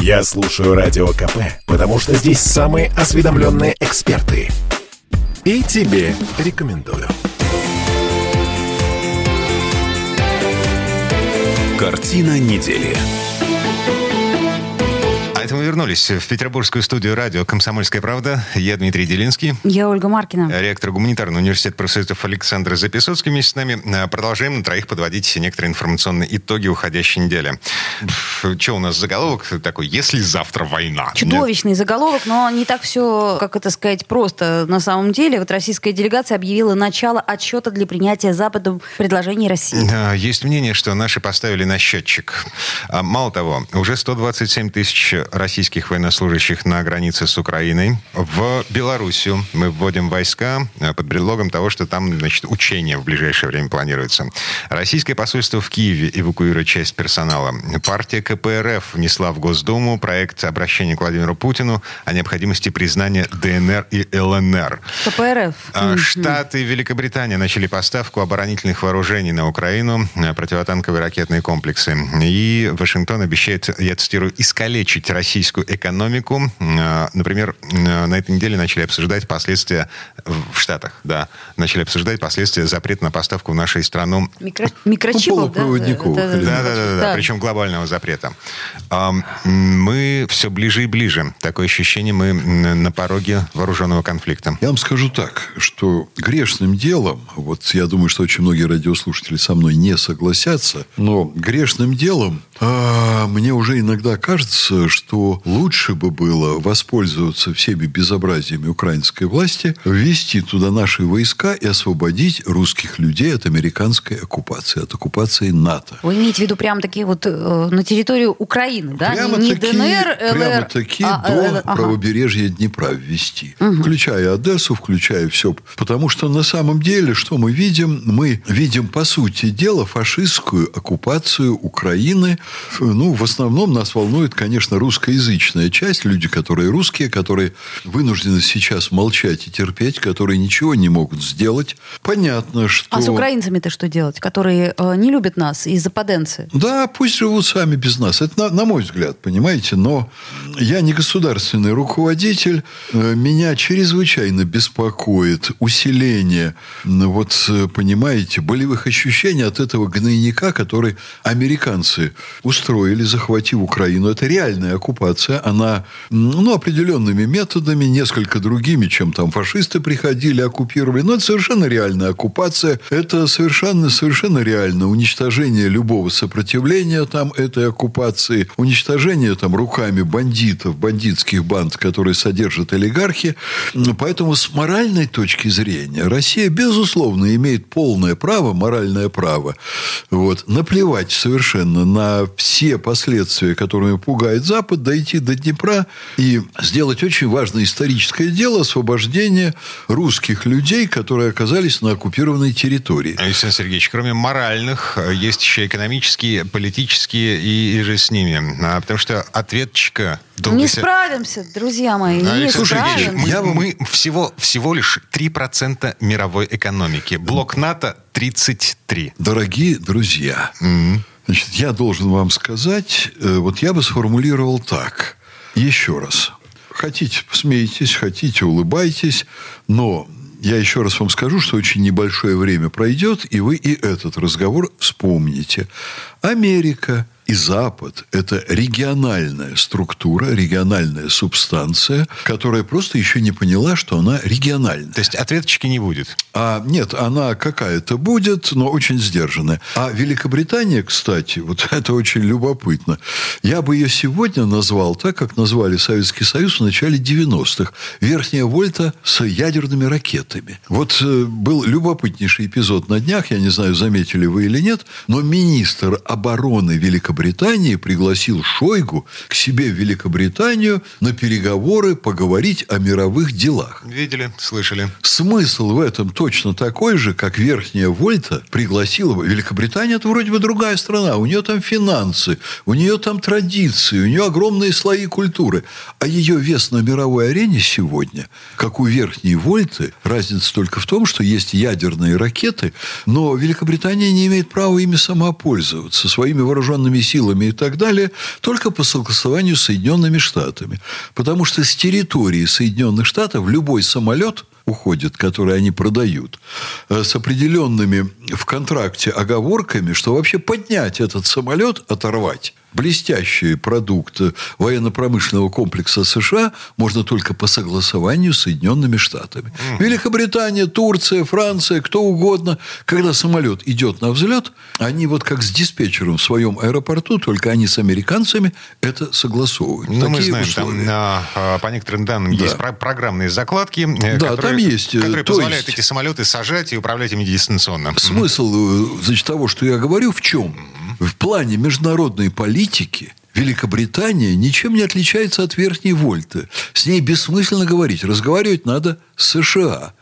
Я слушаю Радио КП, потому что здесь самые осведомленные эксперты. И тебе рекомендую. Картина недели. Вернулись в петербургскую студию радио «Комсомольская правда». Я Дмитрий Делинский. Я Ольга Маркина. Ректор гуманитарного университета профессоров Александр Записоцкий вместе с нами. А, продолжаем на троих подводить некоторые информационные итоги уходящей недели. Что у нас заголовок такой? «Если завтра война». Чудовищный Нет. заголовок, но не так все, как это сказать, просто. На самом деле, вот российская делегация объявила начало отсчета для принятия Западом предложений России. Есть мнение, что наши поставили на счетчик. А, мало того, уже 127 тысяч российских военнослужащих на границе с Украиной. В Белоруссию мы вводим войска э, под предлогом того, что там значит, учения в ближайшее время планируются. Российское посольство в Киеве эвакуирует часть персонала. Партия КПРФ внесла в Госдуму проект обращения к Владимиру Путину о необходимости признания ДНР и ЛНР. КПРФ. А, Штаты и Великобритания начали поставку оборонительных вооружений на Украину, э, противотанковые ракетные комплексы. И Вашингтон обещает, я цитирую, искалечить российскую экономику. Э, например, э, на этой неделе начали обсуждать последствия в Штатах, да, начали обсуждать последствия запрета на поставку в нашу страну Микро... микрочипов, да? Да, да, да, да, причем глобального запрета. Мы все ближе и ближе. Такое ощущение, мы на пороге вооруженного конфликта. Я вам скажу так, что грешным делом, вот я думаю, что очень многие радиослушатели со мной не согласятся, но грешным делом а, мне уже иногда кажется, что лучше бы было воспользоваться всеми безобразиями украинской власти, ввести туда наши войска и освободить русских людей от американской оккупации, от оккупации НАТО. Вы имеете в виду прямо такие вот э, на территорию Украины, да? Прямо не таки, ДНР, ЛР, прямо таки а, до э, ага. правобережья Днепра ввести. Угу. Включая Одессу, включая все. Потому что на самом деле, что мы видим? Мы видим, по сути дела, фашистскую оккупацию Украины. Ну, в основном нас волнует, конечно, русскоязычная часть, люди, которые русские, которые вынуждены сейчас молчать и терпеть, которые ничего не могут сделать. Понятно, что... А с украинцами-то что делать, которые э, не любят нас из-за поденции? Да, пусть живут сами без нас. Это на, на мой взгляд, понимаете. Но я не государственный руководитель. Э, меня чрезвычайно беспокоит усиление, вот, э, понимаете, болевых ощущений от этого гнойника, который американцы устроили, захватив Украину. Это реальная оккупация. Она, ну, определенными методами, несколько другими, чем там фашисты приходили, оккупировали. Но это совершенно реальная оккупация. Это совершенно, совершенно реально уничтожение любого сопротивления там этой оккупации, уничтожение там руками бандитов, бандитских банд, которые содержат олигархи. Поэтому с моральной точки зрения Россия, безусловно, имеет полное право, моральное право, вот, наплевать совершенно на все последствия, которыми пугает Запад, дойти до Днепра и сделать очень важное историческое дело освобождения русских людей, которые оказались на оккупированной территории. Александр Сергеевич, кроме моральных, есть еще экономические, политические и, и же с ними. А, потому что ответчика Долго не справимся, друзья мои, не Александр справимся. Мы, мы всего, всего лишь 3% мировой экономики. Блок НАТО 33. Дорогие друзья, mm-hmm. Значит, я должен вам сказать, э, вот я бы сформулировал так. Еще раз. Хотите, посмейтесь, хотите, улыбайтесь, но я еще раз вам скажу, что очень небольшое время пройдет, и вы и этот разговор вспомните. Америка – и Запад – это региональная структура, региональная субстанция, которая просто еще не поняла, что она региональная. То есть ответочки не будет? А, нет, она какая-то будет, но очень сдержанная. А Великобритания, кстати, вот это очень любопытно. Я бы ее сегодня назвал так, как назвали Советский Союз в начале 90-х. Верхняя вольта с ядерными ракетами. Вот э, был любопытнейший эпизод на днях, я не знаю, заметили вы или нет, но министр обороны Великобритании Великобритании пригласил Шойгу к себе в Великобританию на переговоры поговорить о мировых делах. Видели, слышали. Смысл в этом точно такой же, как Верхняя Вольта пригласила... Великобритания – это вроде бы другая страна. У нее там финансы, у нее там традиции у нее огромные слои культуры. А ее вес на мировой арене сегодня, как у верхней вольты, разница только в том, что есть ядерные ракеты, но Великобритания не имеет права ими самопользоваться, своими вооруженными силами и так далее, только по согласованию с Соединенными Штатами. Потому что с территории Соединенных Штатов любой самолет – уходит, которые они продают, э, с определенными в контракте оговорками, что вообще поднять этот самолет, оторвать, блестящий продукт военно-промышленного комплекса США можно только по согласованию с Соединенными Штатами. Великобритания, Турция, Франция, кто угодно. Когда самолет идет на взлет, они вот как с диспетчером в своем аэропорту, только они с американцами это согласовывают. Ну, мы знаем, условия. там а, по некоторым данным да. есть программные закладки, э, да, которые, там есть, э, которые позволяют есть... эти самолеты сажать и управлять ими дистанционно. Смысл э, значит, того, что я говорю, в чем? В плане международной политики Великобритания ничем не отличается от Верхней Вольты. С ней бессмысленно говорить. Разговаривать надо с США.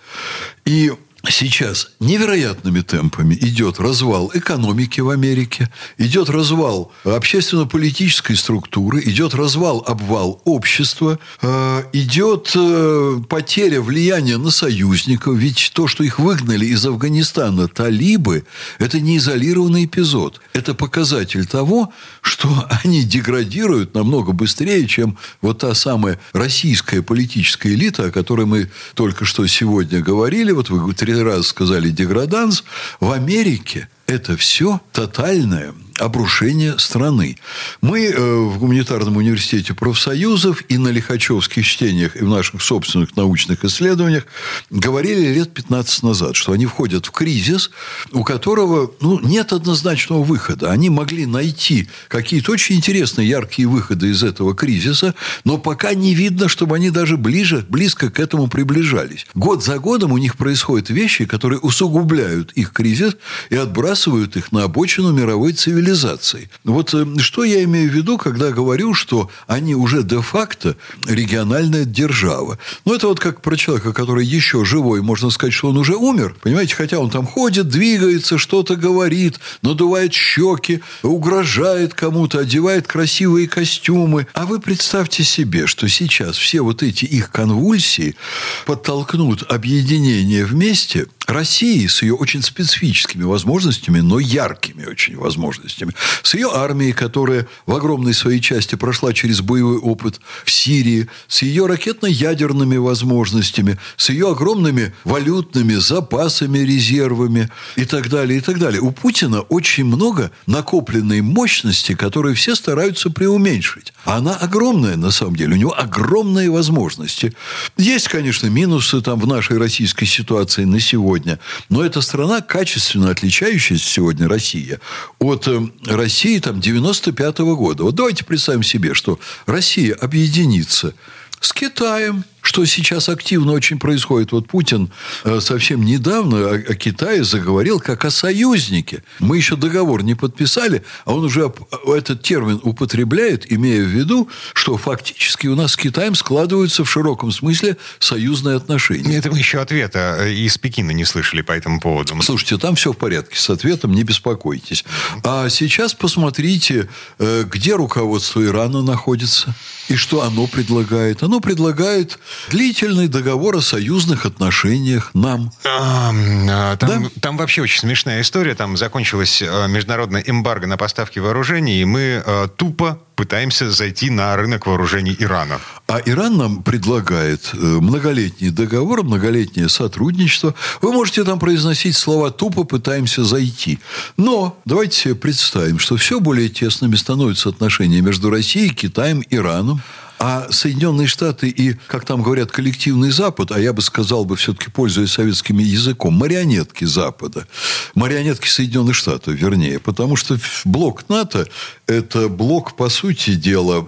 И сейчас невероятными темпами идет развал экономики в Америке, идет развал общественно-политической структуры, идет развал, обвал общества, э, идет э, потеря влияния на союзников. Ведь то, что их выгнали из Афганистана талибы, это не изолированный эпизод. Это показатель того, что они деградируют намного быстрее, чем вот та самая российская политическая элита, о которой мы только что сегодня говорили. Вот вы раз сказали деграданс. В Америке это все тотальное обрушение страны. Мы э, в Гуманитарном университете профсоюзов и на Лихачевских чтениях и в наших собственных научных исследованиях говорили лет 15 назад, что они входят в кризис, у которого ну, нет однозначного выхода. Они могли найти какие-то очень интересные, яркие выходы из этого кризиса, но пока не видно, чтобы они даже ближе, близко к этому приближались. Год за годом у них происходят вещи, которые усугубляют их кризис и отбрасывают их на обочину мировой цивилизации цивилизаций. Вот э, что я имею в виду, когда говорю, что они уже де-факто региональная держава. Ну, это вот как про человека, который еще живой, можно сказать, что он уже умер. Понимаете, хотя он там ходит, двигается, что-то говорит, надувает щеки, угрожает кому-то, одевает красивые костюмы. А вы представьте себе, что сейчас все вот эти их конвульсии подтолкнут объединение вместе России с ее очень специфическими возможностями, но яркими очень возможностями, с ее армией, которая в огромной своей части прошла через боевой опыт в Сирии, с ее ракетно-ядерными возможностями, с ее огромными валютными запасами, резервами и так далее, и так далее. У Путина очень много накопленной мощности, которые все стараются преуменьшить. Она огромная, на самом деле. У него огромные возможности. Есть, конечно, минусы там в нашей российской ситуации на сегодня сегодня. Но это страна, качественно отличающаяся сегодня, Россия, от э, России там, 95 -го года. Вот давайте представим себе, что Россия объединится с Китаем – что сейчас активно очень происходит. Вот Путин э, совсем недавно о, Китае заговорил как о союзнике. Мы еще договор не подписали, а он уже этот термин употребляет, имея в виду, что фактически у нас с Китаем складываются в широком смысле союзные отношения. Это мы еще ответа э, из Пекина не слышали по этому поводу. Слушайте, там все в порядке с ответом, не беспокойтесь. А сейчас посмотрите, э, где руководство Ирана находится и что оно предлагает. Оно предлагает длительный договор о союзных отношениях нам. А, а, там, да? там вообще очень смешная история. Там закончилась а, международная эмбарго на поставки вооружений, и мы а, тупо пытаемся зайти на рынок вооружений Ирана. А Иран нам предлагает э, многолетний договор, многолетнее сотрудничество. Вы можете там произносить слова «тупо пытаемся зайти». Но давайте себе представим, что все более тесными становятся отношения между Россией, Китаем, Ираном. А Соединенные Штаты и, как там говорят, коллективный Запад, а я бы сказал бы все-таки, пользуясь советским языком, марионетки Запада, марионетки Соединенных Штатов, вернее, потому что блок НАТО – это блок, по сути дела,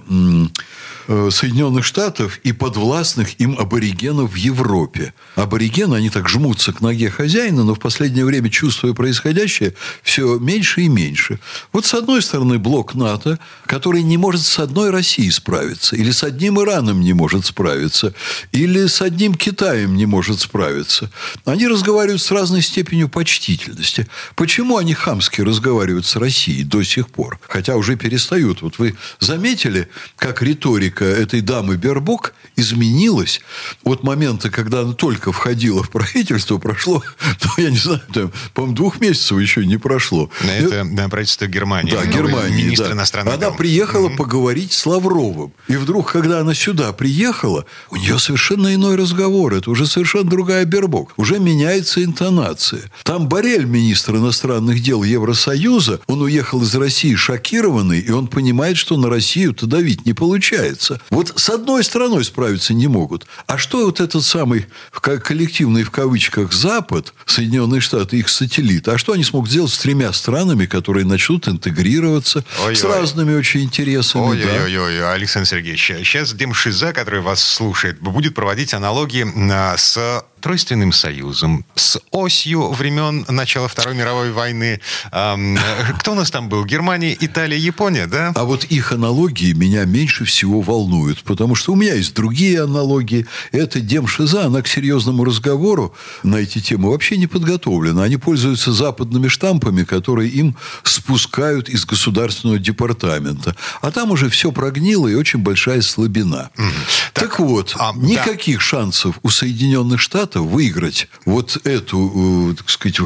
Соединенных Штатов и подвластных им аборигенов в Европе. Аборигены, они так жмутся к ноге хозяина, но в последнее время, чувствуя происходящее, все меньше и меньше. Вот с одной стороны блок НАТО, который не может с одной Россией справиться или с одним Ираном не может справиться, или с одним Китаем не может справиться. Они разговаривают с разной степенью почтительности. Почему они хамски разговаривают с Россией до сих пор? Хотя уже перестают. Вот вы заметили, как риторика этой дамы Бербок изменилась от момента, когда она только входила в правительство, прошло, ну, я не знаю, там, по-моему, двух месяцев еще не прошло. Это да, правительство Германии. Да, Германии. Министр да. иностранных Она дел. приехала mm-hmm. поговорить с Лавровым. И вдруг, когда она сюда приехала, у нее совершенно иной разговор. Это уже совершенно другая Бербок. Уже меняется интонация. Там Борель, министр иностранных дел Евросоюза, он уехал из России шокированный, и он понимает, что на Россию-то давить не получается. Вот с одной стороной справиться не могут. А что вот этот самый коллективный в кавычках Запад, Соединенные Штаты, их сателлит, а что они смогут сделать с тремя странами, которые начнут интегрироваться Ой-ой. с разными очень интересами? Ой-ой-ой, да? Александр Сергеевич, сейчас Дим Шиза, который вас слушает, будет проводить аналогии а, с Тройственным союзом, с осью времен начала Второй мировой войны. Кто у нас там был? Германия, Италия, Япония, да? А вот их аналогии меня меньше всего волнуют, потому что у меня есть другие аналогии. Это Демшиза, она к серьезному разговору на эти темы вообще не подготовлена. Они пользуются западными штампами, которые им спускают из государственного департамента. А там уже все прогнило и очень большая слабина. Угу. Так, так вот, а, никаких да. шансов у Соединенных Штатов Штатов выиграть вот эту, э, так сказать,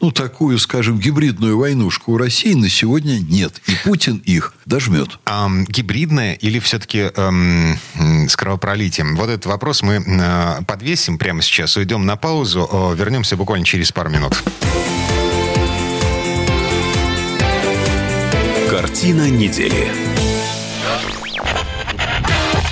ну, такую, скажем, гибридную войнушку у России на сегодня нет. И Путин их дожмет. А, гибридная или все-таки эм, с кровопролитием? Вот этот вопрос мы э, подвесим прямо сейчас, уйдем на паузу, э, вернемся буквально через пару минут. Картина недели.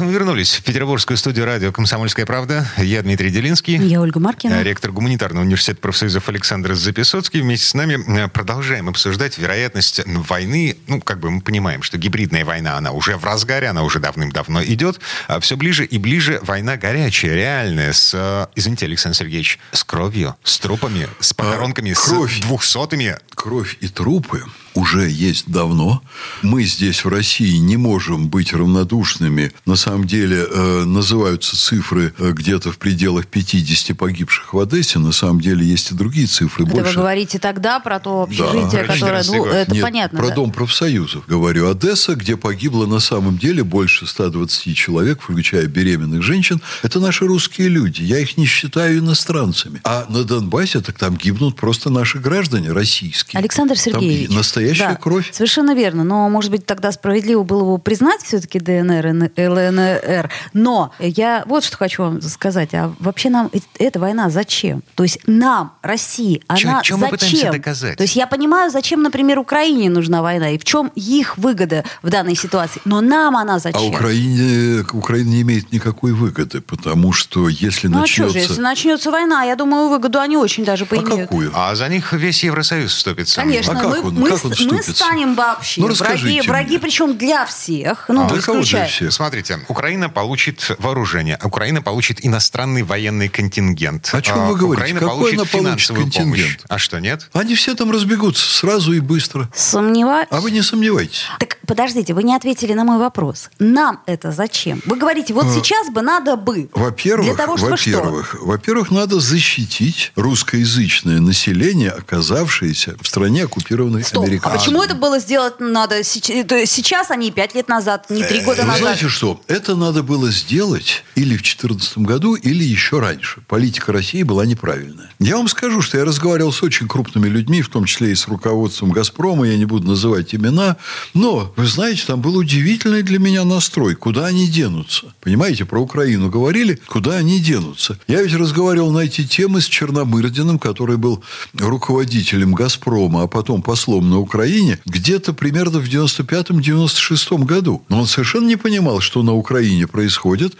А это мы вернулись в петербургскую студию радио «Комсомольская правда». Я Дмитрий Делинский. Я Ольга Маркина. Ректор гуманитарного университета профсоюзов Александр Записоцкий. Вместе с нами э, продолжаем обсуждать вероятность войны. Ну, как бы мы понимаем, что гибридная война, она уже в разгаре, она уже давным-давно идет. А все ближе и ближе война горячая, реальная, с, э, извините, Александр Сергеевич, с кровью, с трупами, с похоронками, а, кровь, с двухсотыми. Кровь и трупы уже есть давно. Мы здесь, в России, не можем быть равнодушными. На самом деле, э, называются цифры э, где-то в пределах 50 погибших в Одессе. На самом деле, есть и другие цифры. Это больше. вы говорите тогда про то общежитие, да. которое... Ну, это Нет, понятно. про да? Дом профсоюзов. Говорю, Одесса, где погибло на самом деле больше 120 человек, включая беременных женщин. Это наши русские люди. Я их не считаю иностранцами. А на Донбассе, так там гибнут просто наши граждане российские. Александр Сергеевич. Там настоящая да, кровь. Совершенно верно. Но, может быть, тогда справедливо было бы признать все-таки ДНР и ЛНР. Но я вот что хочу вам сказать. А вообще нам эта война зачем? То есть нам, России, она Чё, чем зачем? мы пытаемся доказать? То есть я понимаю, зачем, например, Украине нужна война и в чем их выгода в данной ситуации. Но нам она зачем? А Украине, Украина не имеет никакой выгоды, потому что если ну, начнется... а что же, если начнется война, я думаю, выгоду они очень даже поимеют. А какую? А за них весь Евросоюз вступится. Конечно. А как мы, он, мы, как он мы станем вообще. Ну, враги, враги причем для всех. Ну, а, исключая. всех? Смотрите, Украина получит вооружение, Украина получит иностранный военный контингент. О чем вы говорите? Украина Какой получит она финансовую контингент? помощь. А что, нет? Они все там разбегутся сразу и быстро. Сомневаюсь. А вы не сомневайтесь. Так подождите, вы не ответили на мой вопрос. Нам это зачем? Вы говорите, вот а, сейчас бы надо бы. Во-первых, для того, чтобы во-первых, что? во-первых, надо защитить русскоязычное население, оказавшееся в стране оккупированной Стоп. А почему это было сделать надо сейчас, а не пять лет назад, не три года Вы назад? знаете что? Это надо было сделать или в 2014 году, или еще раньше. Политика России была неправильная. Я вам скажу, что я разговаривал с очень крупными людьми, в том числе и с руководством «Газпрома», я не буду называть имена, но, вы знаете, там был удивительный для меня настрой. Куда они денутся? Понимаете, про Украину говорили, куда они денутся? Я ведь разговаривал на эти темы с Черномырдиным, который был руководителем «Газпрома», а потом послом на Украине Украине где-то примерно в 95-96 году. Но он совершенно не понимал, что на Украине происходит.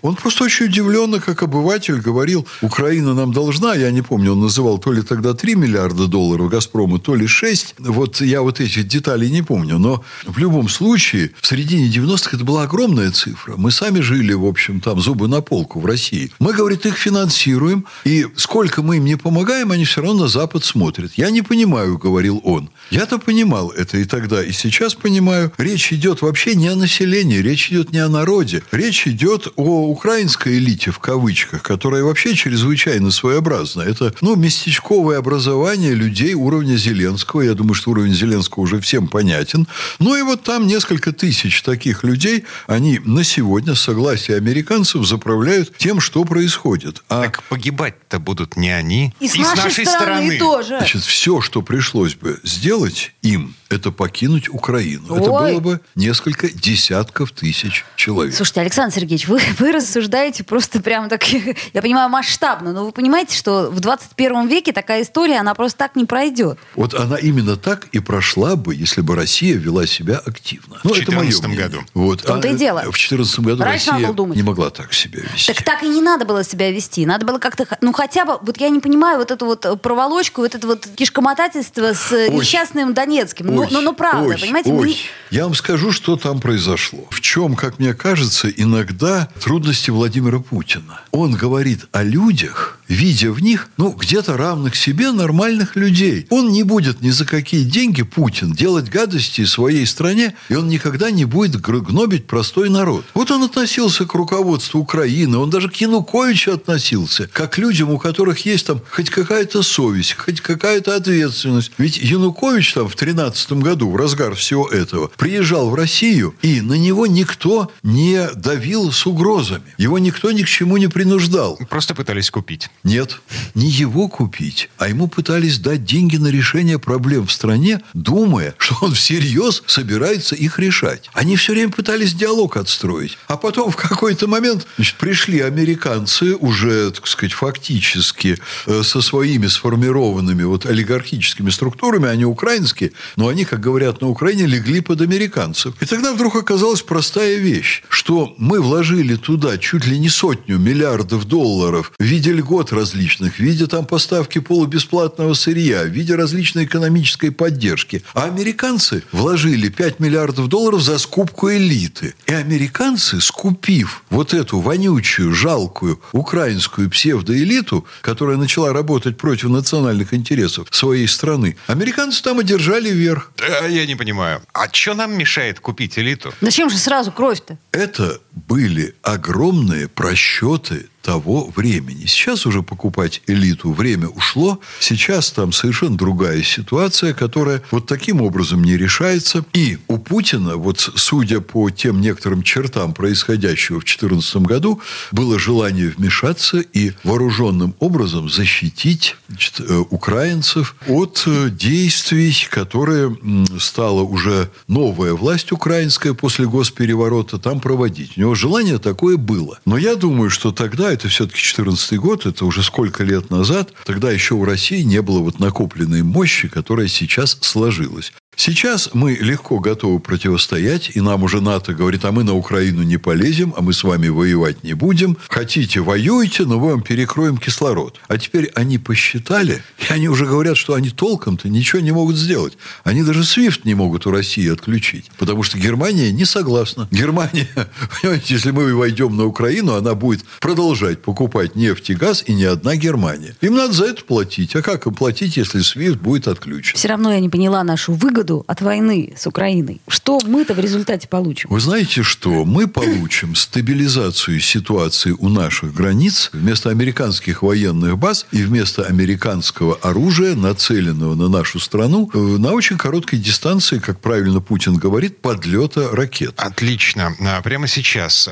Он просто очень удивленно, как обыватель, говорил, Украина нам должна, я не помню, он называл то ли тогда 3 миллиарда долларов Газпрому, то ли 6. Вот я вот этих деталей не помню. Но в любом случае, в середине 90-х это была огромная цифра. Мы сами жили, в общем, там зубы на полку в России. Мы, говорит, их финансируем, и сколько мы им не помогаем, они все равно на Запад смотрят. Я не понимаю, говорил он. Я-то понимал это и тогда, и сейчас понимаю. Речь идет вообще не о населении, речь идет не о народе. Речь идет о украинской элите, в кавычках, которая вообще чрезвычайно своеобразна. Это, ну, местечковое образование людей уровня Зеленского. Я думаю, что уровень Зеленского уже всем понятен. Ну, и вот там несколько тысяч таких людей, они на сегодня, с согласия американцев, заправляют тем, что происходит. А... Так погибать-то будут не они. И с, и нашей, с нашей стороны, стороны тоже. Значит, все, что пришлось бы сделать им, это покинуть Украину. Ой. Это было бы несколько десятков тысяч человек. Слушайте, Александр Сергеевич, вы, вы рассуждаете просто прямо так, я понимаю, масштабно, но вы понимаете, что в 21 веке такая история, она просто так не пройдет. Вот она именно так и прошла бы, если бы Россия вела себя активно. Ну, в 2014 году. Вот. В том-то а, и дело. В 2014 году Раньше Россия не могла так себя вести. Так так и не надо было себя вести. Надо было как-то, ну хотя бы, вот я не понимаю вот эту вот проволочку, вот это вот кишкомотательство с ой, несчастным Донецким. Ну, ой, ну, ну, правда, ой, понимаете? Ой. Мы... Я вам скажу, что там произошло. В чем, как мне кажется, иногда трудности Владимира Путина. Он говорит о людях, видя в них, ну, где-то равных себе нормальных людей. Он не будет ни за какие деньги, Путин, делать гадости своей стране, и он никогда не будет гнобить простой народ. Вот он относился к руководству Украины, он даже к Януковичу относился, как к людям, у которых есть там хоть какая-то совесть, хоть какая-то ответственность. Ведь Янукович там в 13 году, в разгар всего этого, приезжал в Россию, и на него никто не давил с угрозами. Его никто ни к чему не принуждал. Просто пытались купить. Нет, не его купить, а ему пытались дать деньги на решение проблем в стране, думая, что он всерьез собирается их решать. Они все время пытались диалог отстроить. А потом в какой-то момент значит, пришли американцы уже, так сказать, фактически э, со своими сформированными вот олигархическими структурами, они украинские, но они, как говорят на Украине, легли под американцев. И тогда вдруг оказалась простая вещь, что мы вложили туда чуть ли не сотню миллиардов долларов в виде льгот различных, в виде там поставки полубесплатного сырья, в виде различной экономической поддержки. А американцы вложили 5 миллиардов долларов за скупку элиты. И американцы, скупив вот эту вонючую, жалкую украинскую псевдоэлиту, которая начала работать против национальных интересов своей страны, американцы там одержали верх. Я не понимаю. А что нам мешает купить элиту? Зачем же сразу кровь-то? Это были огромные просчеты того времени. Сейчас уже покупать элиту время ушло. Сейчас там совершенно другая ситуация, которая вот таким образом не решается. И у Путина, вот судя по тем некоторым чертам происходящего в 2014 году, было желание вмешаться и вооруженным образом защитить значит, э, украинцев от э, действий, которые стала уже новая власть украинская после госпереворота там проводить. У него желание такое было. Но я думаю, что тогда это все-таки 14 год, это уже сколько лет назад, тогда еще в России не было вот накопленной мощи, которая сейчас сложилась. Сейчас мы легко готовы противостоять, и нам уже НАТО говорит, а мы на Украину не полезем, а мы с вами воевать не будем. Хотите, воюйте, но мы вам перекроем кислород. А теперь они посчитали, и они уже говорят, что они толком-то ничего не могут сделать. Они даже SWIFT не могут у России отключить, потому что Германия не согласна. Германия, понимаете, если мы войдем на Украину, она будет продолжать покупать нефть и газ, и не одна Германия. Им надо за это платить. А как им платить, если SWIFT будет отключен? Все равно я не поняла нашу выгоду выгоду от войны с Украиной. Что мы-то в результате получим? Вы знаете что? Мы получим стабилизацию ситуации у наших границ вместо американских военных баз и вместо американского оружия, нацеленного на нашу страну, э, на очень короткой дистанции, как правильно Путин говорит, подлета ракет. Отлично. А, прямо сейчас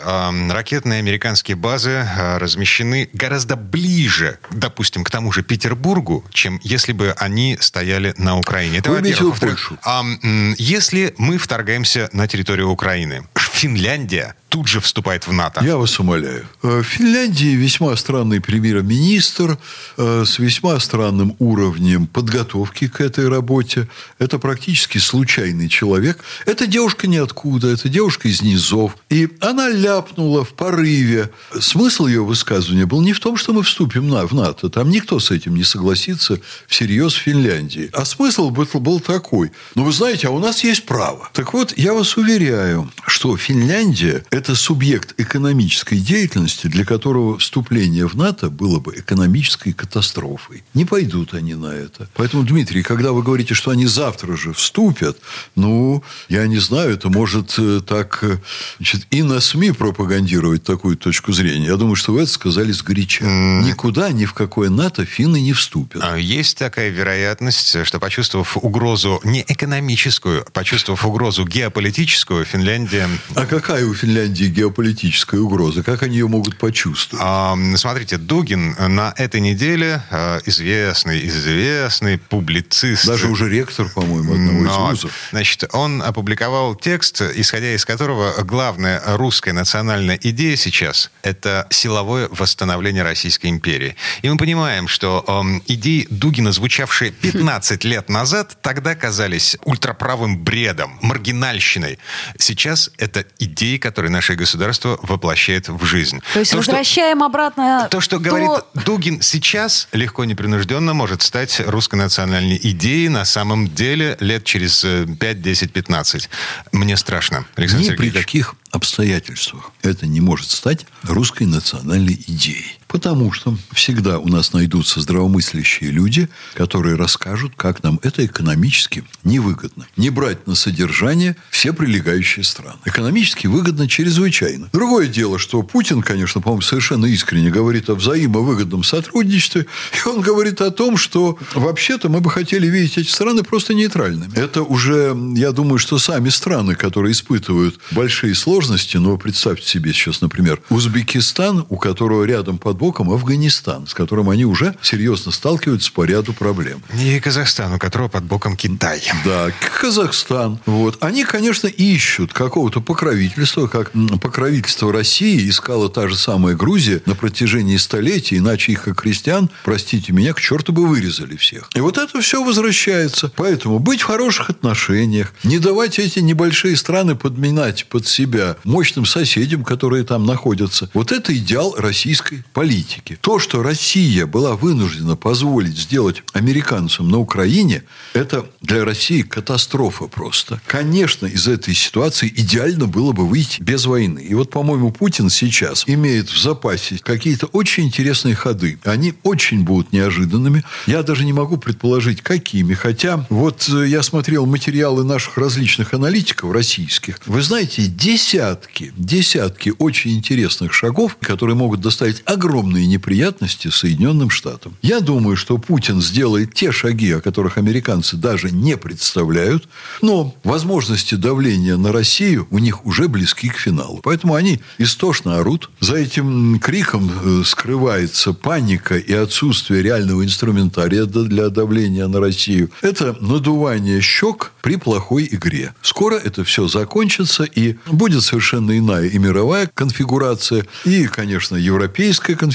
ракетные американские базы а, размещены гораздо ближе, допустим, к тому же Петербургу, чем если бы они стояли на Украине. Это, Вы во-первых. Во-вторых, если мы вторгаемся на территорию Украины, Финляндия тут же вступает в НАТО. Я вас умоляю. Э, в Финляндии весьма странный премьер-министр э, с весьма странным уровнем подготовки к этой работе. Это практически случайный человек. Эта девушка ниоткуда, это девушка из низов. И она ляпнула в порыве. Смысл ее высказывания был не в том, что мы вступим в НАТО. Там никто с этим не согласится всерьез в Финляндии. А смысл был такой. Ну, вы знаете, а у нас есть право. Так вот, я вас уверяю, что Финляндия – это субъект экономической деятельности, для которого вступление в НАТО было бы экономической катастрофой. Не пойдут они на это. Поэтому, Дмитрий, когда вы говорите, что они завтра же вступят, ну, я не знаю, это может э, так э, значит, и на СМИ пропагандировать такую точку зрения. Я думаю, что вы это сказали сгоряча. Никуда, ни в какое НАТО финны не вступят. А есть такая вероятность, что почувствовав угрозу не экономическую, почувствовав угрозу геополитическую, Финляндия... А какая у Финляндии геополитическая угроза? Как они ее могут почувствовать? А, смотрите, Дугин на этой неделе а, известный, известный публицист. Даже уже ректор, по-моему, одного Но, из вузов. Значит, он опубликовал текст, исходя из которого главная русская национальная идея сейчас – это силовое восстановление Российской империи. И мы понимаем, что э, идеи Дугина, звучавшие 15 лет назад, тогда казались ультраправым бредом, маргинальщиной. Сейчас это идеи, которые наше государство воплощает в жизнь. То есть то, возвращаем что, обратно... То, что то... говорит Дугин сейчас, легко непринужденно может стать русской национальной идеей на самом деле лет через 5, 10, 15. Мне страшно, Александр Ни Сергеевич. при каких обстоятельствах это не может стать русской национальной идеей. Потому что всегда у нас найдутся здравомыслящие люди, которые расскажут, как нам это экономически невыгодно. Не брать на содержание все прилегающие страны. Экономически выгодно чрезвычайно. Другое дело, что Путин, конечно, по-моему, совершенно искренне говорит о взаимовыгодном сотрудничестве. И он говорит о том, что вообще-то мы бы хотели видеть эти страны просто нейтральными. Это уже, я думаю, что сами страны, которые испытывают большие сложности, но представьте себе сейчас, например, Узбекистан, у которого рядом под боком Афганистан, с которым они уже серьезно сталкиваются по ряду проблем. И Казахстан, у которого под боком Китай. Да, Казахстан. Вот. Они, конечно, ищут какого-то покровительства, как покровительство России искала та же самая Грузия на протяжении столетий, иначе их, как крестьян, простите меня, к черту бы вырезали всех. И вот это все возвращается. Поэтому быть в хороших отношениях, не давать эти небольшие страны подминать под себя мощным соседям, которые там находятся. Вот это идеал российской политики политики. То, что Россия была вынуждена позволить сделать американцам на Украине, это для России катастрофа просто. Конечно, из этой ситуации идеально было бы выйти без войны. И вот, по-моему, Путин сейчас имеет в запасе какие-то очень интересные ходы. Они очень будут неожиданными. Я даже не могу предположить, какими. Хотя, вот э, я смотрел материалы наших различных аналитиков российских. Вы знаете, десятки, десятки очень интересных шагов, которые могут доставить огромное огромные неприятности Соединенным Штатам. Я думаю, что Путин сделает те шаги, о которых американцы даже не представляют, но возможности давления на Россию у них уже близки к финалу. Поэтому они истошно орут. За этим криком э, скрывается паника и отсутствие реального инструментария для давления на Россию. Это надувание щек при плохой игре. Скоро это все закончится, и будет совершенно иная и мировая конфигурация, и, конечно, европейская конфигурация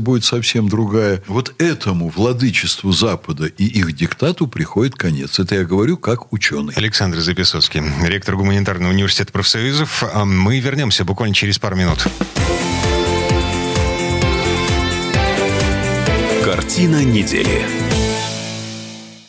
будет совсем другая. Вот этому владычеству Запада и их диктату приходит конец. Это я говорю как ученый. Александр Записоцкий, ректор гуманитарного университета профсоюзов. А мы вернемся буквально через пару минут. Картина недели.